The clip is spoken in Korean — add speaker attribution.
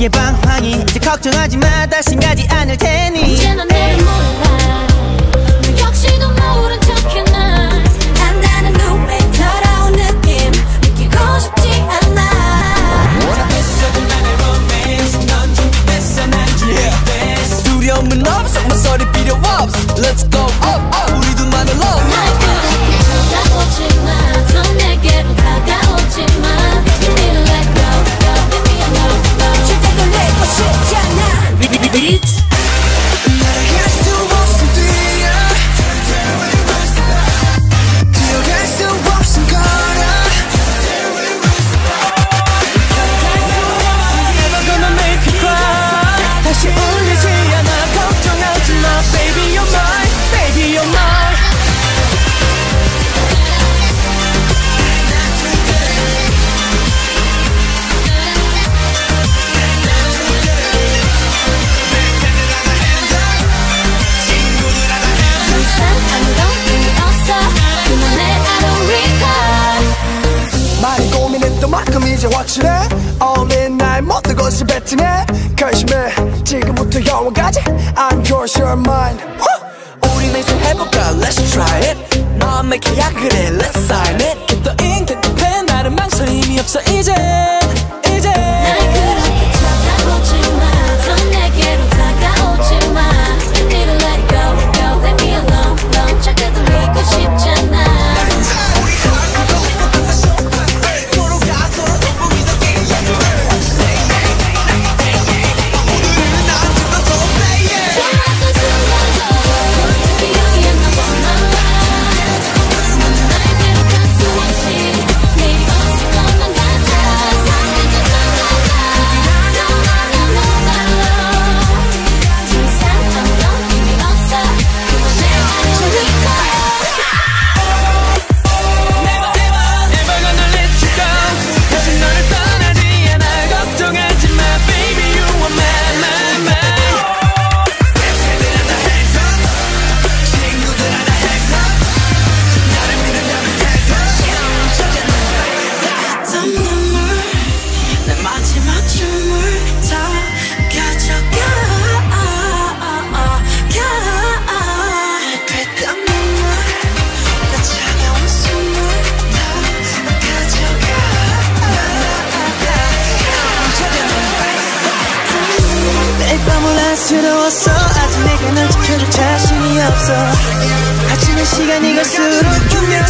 Speaker 1: 예방하니 이제 걱정하지 마. 다신 가지 않을 테니.
Speaker 2: Beats 이제 확실해? 어린 날 모든 것을 뱉어내 결심해. 지금부터 영원까지. I'm yours, you're mine
Speaker 3: 우리 내수 해볼까? Let's try it. 마음에 계약 그래 Let's sign it.
Speaker 1: 안쓰러웠어. 아직 내가 널 지켜줄 자신이 없어. 아침의 시간이 갈수록 분명히